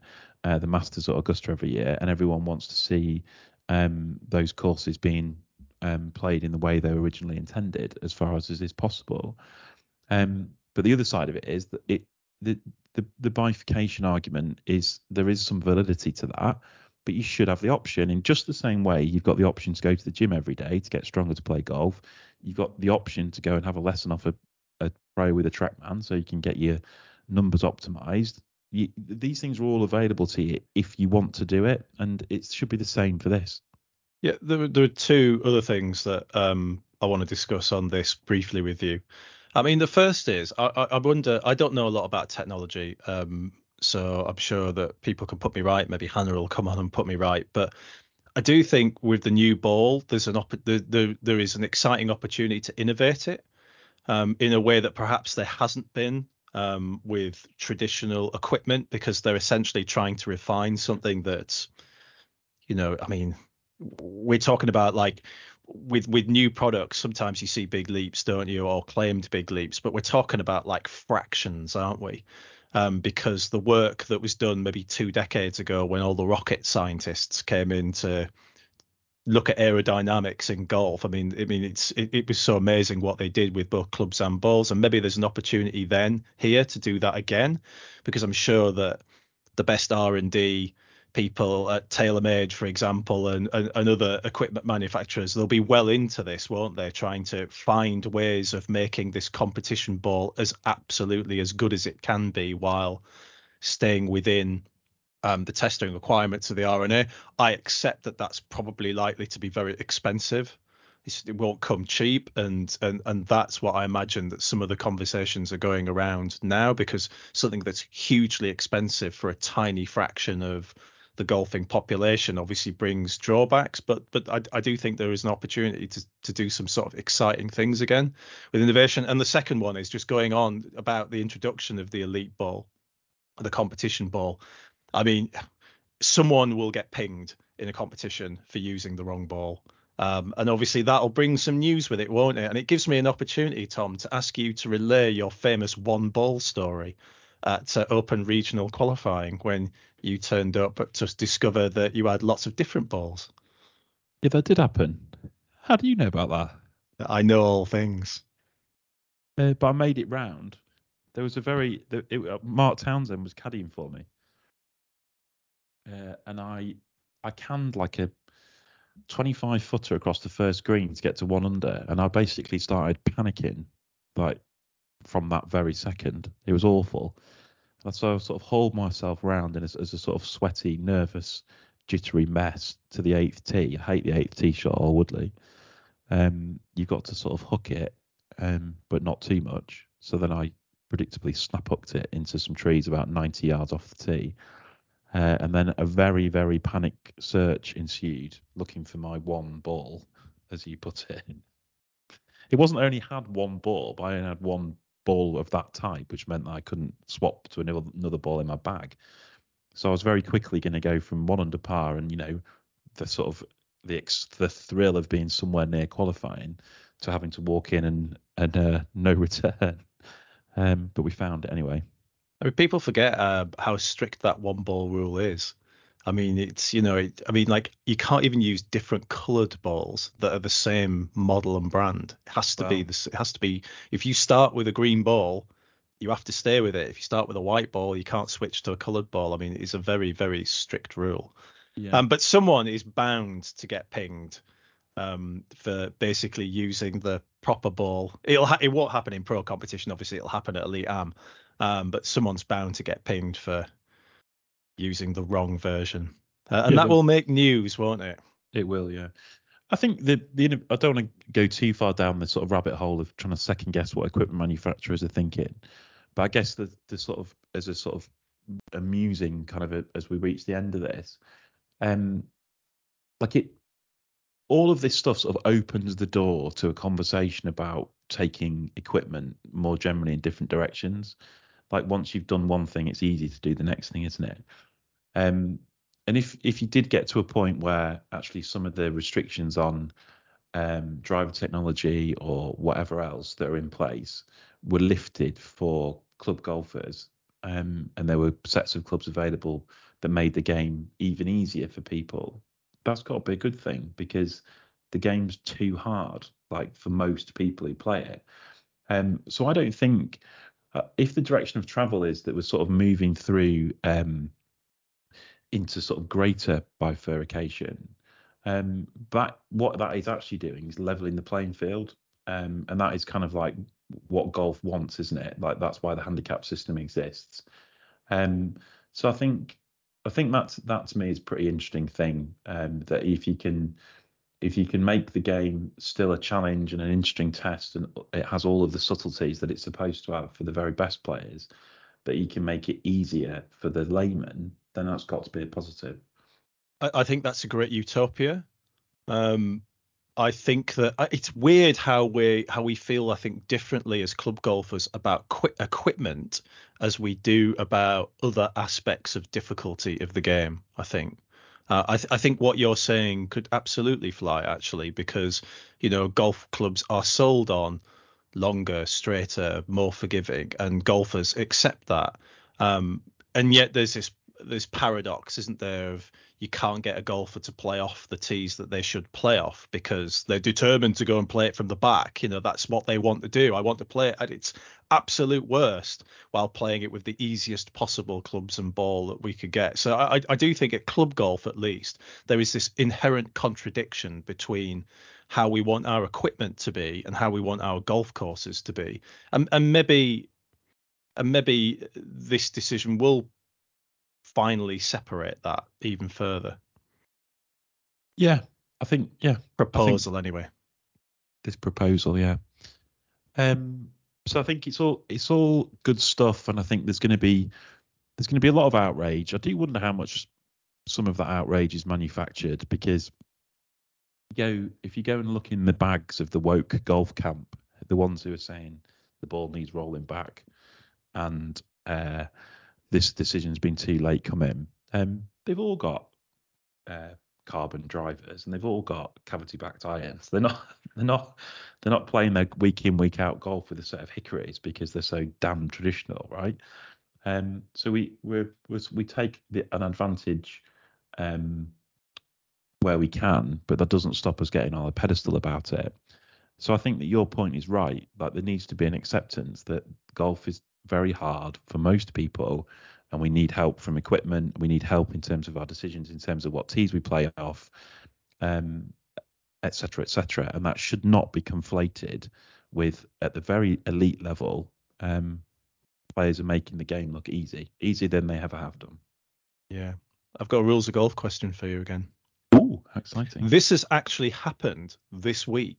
uh, the Masters at Augusta every year, and everyone wants to see um, those courses being um, played in the way they were originally intended, as far as is possible. Um, but the other side of it is that it the, the the bifurcation argument is there is some validity to that, but you should have the option in just the same way you've got the option to go to the gym every day to get stronger to play golf. You've got the option to go and have a lesson off a, a pro with a TrackMan so you can get your numbers optimized. You, these things are all available to you if you want to do it, and it should be the same for this. Yeah, there, there are two other things that um, I want to discuss on this briefly with you. I mean, the first is I, I wonder. I don't know a lot about technology, um, so I'm sure that people can put me right. Maybe Hannah will come on and put me right. But I do think with the new ball, there's an op- there, there, there is an exciting opportunity to innovate it um, in a way that perhaps there hasn't been um, with traditional equipment because they're essentially trying to refine something that's, you know, I mean, we're talking about like with with new products sometimes you see big leaps don't you or claimed big leaps but we're talking about like fractions aren't we? Um, because the work that was done maybe two decades ago when all the rocket scientists came in to look at aerodynamics in golf i mean i mean it's it, it was so amazing what they did with both clubs and balls and maybe there's an opportunity then here to do that again because i'm sure that the best r&d people at TaylorMade, for example, and, and, and, other equipment manufacturers, they'll be well into this, won't they? Trying to find ways of making this competition ball as absolutely as good as it can be while staying within um, the testing requirements of the R&A. I accept that that's probably likely to be very expensive. it won't come cheap, and and and that's what I imagine that some of the conversations are going around now because something that's hugely expensive for a tiny fraction of the golfing population obviously brings drawbacks, but but I, I do think there is an opportunity to to do some sort of exciting things again with innovation. And the second one is just going on about the introduction of the elite ball, the competition ball. I mean, someone will get pinged in a competition for using the wrong ball. Um, and obviously that'll bring some news with it, won't it? And it gives me an opportunity, Tom, to ask you to relay your famous one ball story at uh, Open Regional qualifying when you turned up to discover that you had lots of different balls. Yeah, that did happen. How do you know about that? I know all things. Uh, but I made it round. There was a very it, uh, Mark Townsend was caddying for me, uh, and I I canned like a 25 footer across the first green to get to one under, and I basically started panicking like from that very second. It was awful. And so I sort of hauled myself round as, as a sort of sweaty, nervous, jittery mess to the eighth tee. I hate the eighth tee shot or Woodley. Um, you've got to sort of hook it, um, but not too much. So then I predictably snap hooked it into some trees about 90 yards off the tee. Uh, and then a very, very panic search ensued, looking for my one ball, as you put it. It wasn't only had one ball, but I only had one ball of that type, which meant that I couldn't swap to another, another ball in my bag. So I was very quickly going to go from one under par and you know the sort of the the thrill of being somewhere near qualifying to having to walk in and and uh, no return. Um, but we found it anyway. I mean, people forget uh, how strict that one ball rule is. I mean, it's you know, it, I mean, like you can't even use different coloured balls that are the same model and brand. It has to wow. be this. It has to be. If you start with a green ball, you have to stay with it. If you start with a white ball, you can't switch to a coloured ball. I mean, it's a very very strict rule. Yeah. Um, but someone is bound to get pinged um, for basically using the proper ball. It'll ha- it won't happen in pro competition. Obviously, it'll happen at elite am. Um, but someone's bound to get pinged for using the wrong version, uh, and yeah, that will make news, won't it? It will, yeah. I think the the I don't want to go too far down the sort of rabbit hole of trying to second guess what equipment manufacturers are thinking, but I guess the the sort of as a sort of amusing kind of a, as we reach the end of this, um, like it, all of this stuff sort of opens the door to a conversation about taking equipment more generally in different directions. Like once you've done one thing, it's easy to do the next thing, isn't it? Um, and if if you did get to a point where actually some of the restrictions on um, driver technology or whatever else that are in place were lifted for club golfers, um, and there were sets of clubs available that made the game even easier for people, that's got to be a good thing because the game's too hard, like for most people who play it. Um, so I don't think uh, if the direction of travel is that we're sort of moving through um, into sort of greater bifurcation, um, that what that is actually doing is leveling the playing field, um, and that is kind of like what golf wants, isn't it? Like that's why the handicap system exists. Um, so I think I think that's that to me is a pretty interesting thing. Um, that if you can if you can make the game still a challenge and an interesting test, and it has all of the subtleties that it's supposed to have for the very best players, but you can make it easier for the layman, then that's got to be a positive. I, I think that's a great utopia. Um, I think that it's weird how we how we feel. I think differently as club golfers about qu- equipment as we do about other aspects of difficulty of the game. I think. Uh, I, th- I think what you're saying could absolutely fly actually because you know golf clubs are sold on longer, straighter, more forgiving, and golfers accept that. Um, and yet there's this this paradox, isn't there, of you can't get a golfer to play off the tees that they should play off because they're determined to go and play it from the back. You know, that's what they want to do. I want to play it at its absolute worst while playing it with the easiest possible clubs and ball that we could get. So I, I do think at club golf, at least, there is this inherent contradiction between how we want our equipment to be and how we want our golf courses to be. And, and maybe and maybe this decision will finally separate that even further. Yeah, I think yeah. Proposal think anyway. This proposal, yeah. Um so I think it's all it's all good stuff and I think there's gonna be there's gonna be a lot of outrage. I do wonder how much some of that outrage is manufactured because you go if you go and look in the bags of the woke golf camp, the ones who are saying the ball needs rolling back and uh this decision's been too late come in. Um, they've all got uh, carbon drivers and they've all got cavity backed irons. They're not they're not they're not playing their week in week out golf with a set of hickories because they're so damn traditional, right? Um, so we we we take the, an advantage um, where we can, but that doesn't stop us getting on a pedestal about it. So I think that your point is right. Like there needs to be an acceptance that golf is very hard for most people and we need help from equipment. We need help in terms of our decisions in terms of what tees we play off um etc etc and that should not be conflated with at the very elite level um players are making the game look easy easier than they ever have done. Yeah. I've got a rules of golf question for you again. Oh exciting. This has actually happened this week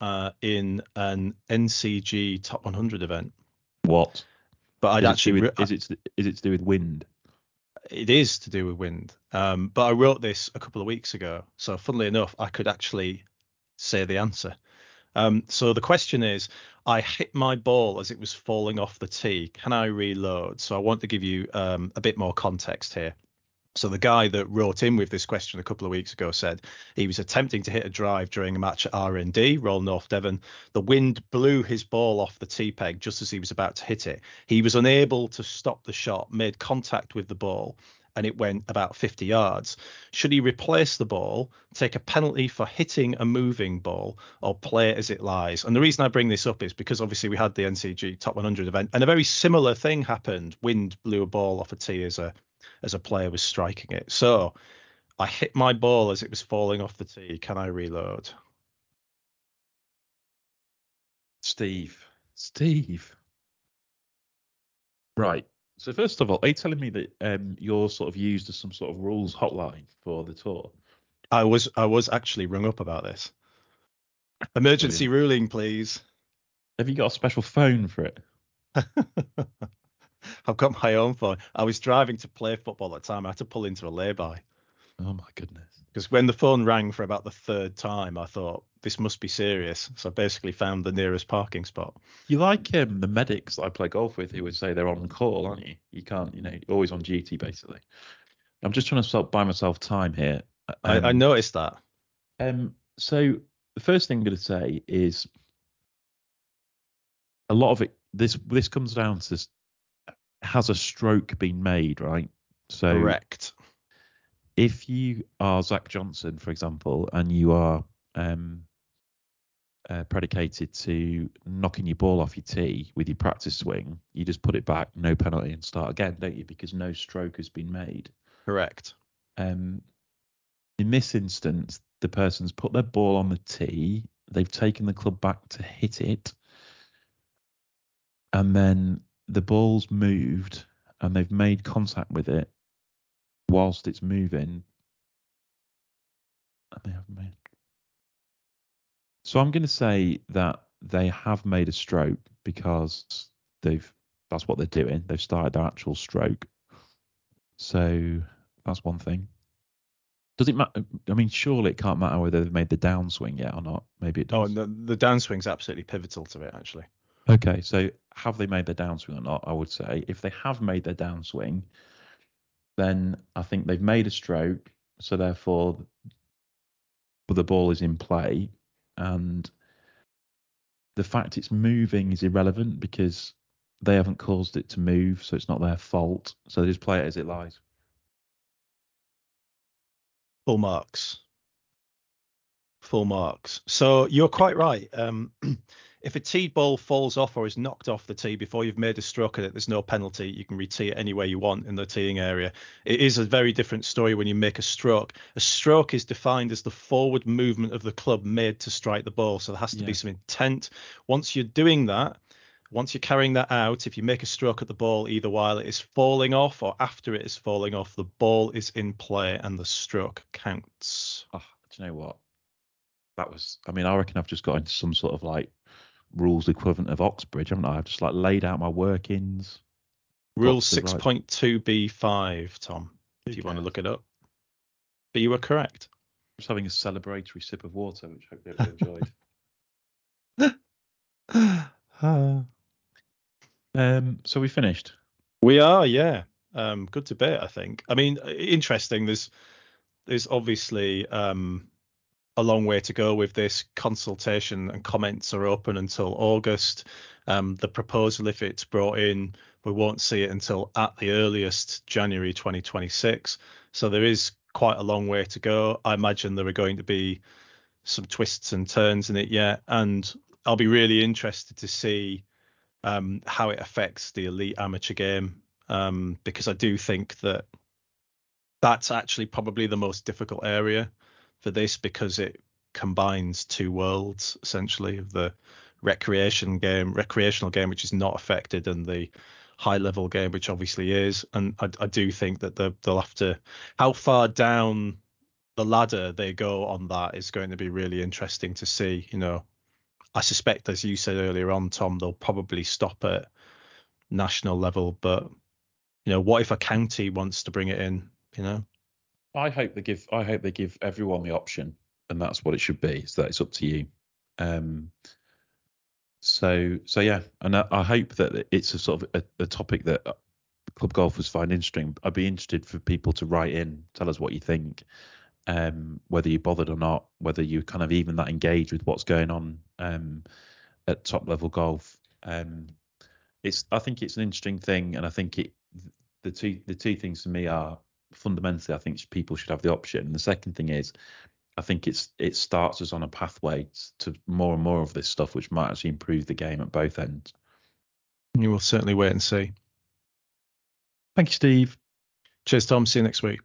uh, in an ncg top 100 event what? But I'd is actually. With, is it is it to do with wind? It is to do with wind. Um, but I wrote this a couple of weeks ago, so funnily enough, I could actually say the answer. Um, so the question is, I hit my ball as it was falling off the tee. Can I reload? So I want to give you um, a bit more context here. So the guy that wrote in with this question a couple of weeks ago said he was attempting to hit a drive during a match at RND, Royal North Devon. The wind blew his ball off the tee peg just as he was about to hit it. He was unable to stop the shot, made contact with the ball, and it went about 50 yards. Should he replace the ball, take a penalty for hitting a moving ball, or play it as it lies? And the reason I bring this up is because obviously we had the NCG Top 100 event, and a very similar thing happened. Wind blew a ball off a tee as a as a player was striking it. So I hit my ball as it was falling off the tee. Can I reload? Steve. Steve. Right. So first of all, are you telling me that um, you're sort of used as some sort of rules hotline for the tour? I was I was actually rung up about this. Emergency Brilliant. ruling, please. Have you got a special phone for it? I've got my own phone. I was driving to play football at the time. I had to pull into a lay-by. Oh my goodness. Because when the phone rang for about the third time, I thought this must be serious. So I basically found the nearest parking spot. You like um, the medics that I play golf with who would say they're on call, aren't you? You can't, you know, always on duty basically. I'm just trying to stop buy myself time here. Um, I, I noticed that. Um, so the first thing I'm going to say is a lot of it. This this comes down to has a stroke been made, right? So correct. If you are Zach Johnson, for example, and you are um, uh, predicated to knocking your ball off your tee with your practice swing, you just put it back, no penalty, and start again, don't you? Because no stroke has been made. Correct. Um, in this instance, the person's put their ball on the tee, they've taken the club back to hit it, and then the ball's moved and they've made contact with it whilst it's moving. And they haven't made. So I'm going to say that they have made a stroke because they've that's what they're doing. They've started their actual stroke. So that's one thing. Does it matter? I mean, surely it can't matter whether they've made the downswing yet or not. Maybe it oh, does. Oh, the, the downswing's absolutely pivotal to it, actually. Okay, so have they made their downswing or not? I would say if they have made their downswing, then I think they've made a stroke, so therefore the ball is in play, and the fact it's moving is irrelevant because they haven't caused it to move, so it's not their fault. So they just play it as it lies. Full marks. Full marks. So you're quite right. Um, if a tee ball falls off or is knocked off the tee before you've made a stroke at it, there's no penalty. You can re-tee it any way you want in the teeing area. It is a very different story when you make a stroke. A stroke is defined as the forward movement of the club made to strike the ball. So there has to yeah. be some intent. Once you're doing that, once you're carrying that out, if you make a stroke at the ball, either while it is falling off or after it is falling off, the ball is in play and the stroke counts. Oh, do you know what? That was, I mean, I reckon I've just got into some sort of like rules equivalent of Oxbridge, haven't I? I've just like laid out my workings. Rule six point two B five, Tom. If you want to look it up. But you were correct. Just having a celebratory sip of water, which I hope everyone enjoyed. um, so we finished. We are, yeah. Um, good debate, I think. I mean, interesting. There's there's obviously um, a long way to go with this. Consultation and comments are open until August. Um, the proposal, if it's brought in, we won't see it until at the earliest January 2026. So there is quite a long way to go. I imagine there are going to be some twists and turns in it yet, and I'll be really interested to see um, how it affects the elite amateur game um, because I do think that that's actually probably the most difficult area for this because it combines two worlds essentially of the recreation game, recreational game, which is not affected, and the high level game, which obviously is. And I, I do think that the, they'll have to, how far down the ladder they go on that is going to be really interesting to see. You know, I suspect, as you said earlier on, Tom, they'll probably stop at national level, but you know, what if a county wants to bring it in? You know, I hope they give. I hope they give everyone the option, and that's what it should be. So that it's up to you. Um. So so yeah, and I, I hope that it's a sort of a, a, topic that club golfers find interesting. I'd be interested for people to write in, tell us what you think, um, whether you bothered or not, whether you kind of even that engaged with what's going on um, at top level golf. Um, it's I think it's an interesting thing, and I think it the two the two things for me are fundamentally, I think people should have the option. And the second thing is, I think it's it starts us on a pathway to more and more of this stuff, which might actually improve the game at both ends. You will certainly wait and see. Thank you, Steve. Cheers, Tom. See you next week.